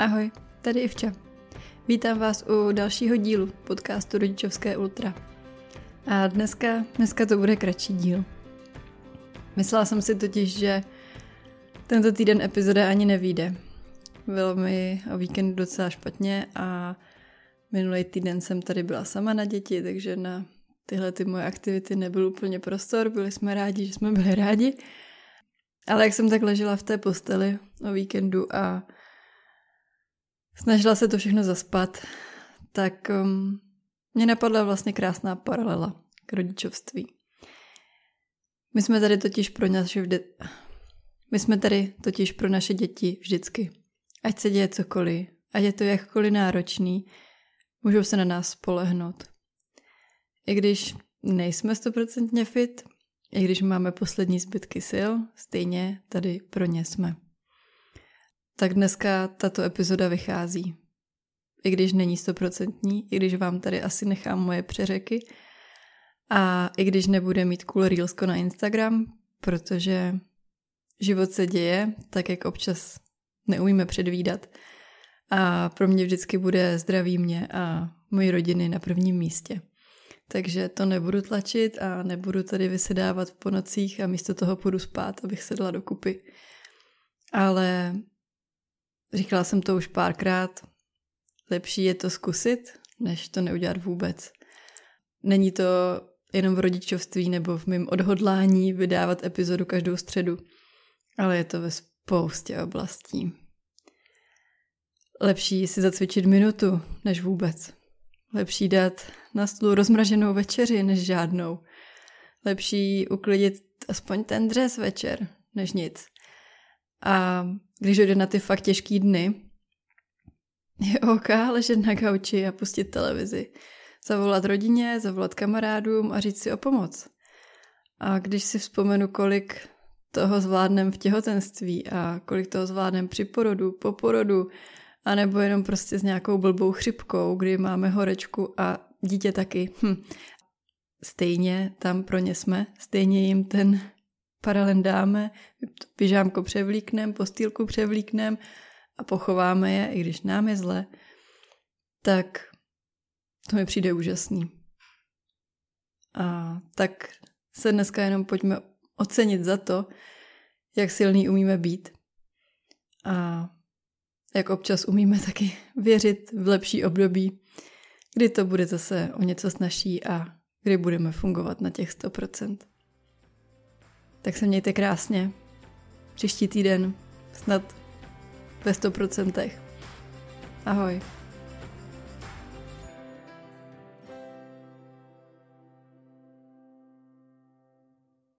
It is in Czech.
Ahoj, tady Ivča. Vítám vás u dalšího dílu podcastu Rodičovské Ultra. A dneska, dneska to bude kratší díl. Myslela jsem si totiž, že tento týden epizoda ani nevíde. Bylo mi o víkendu docela špatně a minulý týden jsem tady byla sama na děti, takže na tyhle ty moje aktivity nebyl úplně prostor. Byli jsme rádi, že jsme byli rádi. Ale jak jsem tak ležela v té posteli o víkendu a snažila se to všechno zaspat, tak um, mě napadla vlastně krásná paralela k rodičovství. My jsme tady totiž pro naše vždy... My jsme tady totiž pro naše děti vždycky. Ať se děje cokoliv, ať je to jakkoliv náročný, můžou se na nás spolehnout. I když nejsme stoprocentně fit, i když máme poslední zbytky sil, stejně tady pro ně jsme. Tak dneska tato epizoda vychází. I když není stoprocentní, i když vám tady asi nechám moje přeřeky a i když nebude mít cool reelsko na Instagram, protože život se děje tak, jak občas neumíme předvídat. A pro mě vždycky bude zdraví mě a mojí rodiny na prvním místě. Takže to nebudu tlačit a nebudu tady vysedávat po nocích a místo toho půjdu spát, abych sedla do kupy. Ale říkala jsem to už párkrát, lepší je to zkusit, než to neudělat vůbec. Není to jenom v rodičovství nebo v mém odhodlání vydávat epizodu každou středu, ale je to ve spoustě oblastí. Lepší si zacvičit minutu, než vůbec. Lepší dát na stůl rozmraženou večeři, než žádnou. Lepší uklidit aspoň ten dres večer, než nic. A když jde na ty fakt těžký dny, je ok ležet na gauči a pustit televizi. Zavolat rodině, zavolat kamarádům a říct si o pomoc. A když si vzpomenu, kolik toho zvládnem v těhotenství a kolik toho zvládnem při porodu, po porodu, anebo jenom prostě s nějakou blbou chřipkou, kdy máme horečku a dítě taky. Hm. Stejně tam pro ně jsme, stejně jim ten paralen dáme, pyžámko převlíknem, postýlku převlíknem a pochováme je, i když nám je zle, tak to mi přijde úžasný. A tak se dneska jenom pojďme ocenit za to, jak silný umíme být. A jak občas umíme taky věřit v lepší období, kdy to bude zase o něco snažší a kdy budeme fungovat na těch 100%. Tak se mějte krásně. Příští týden snad ve 100%. Ahoj.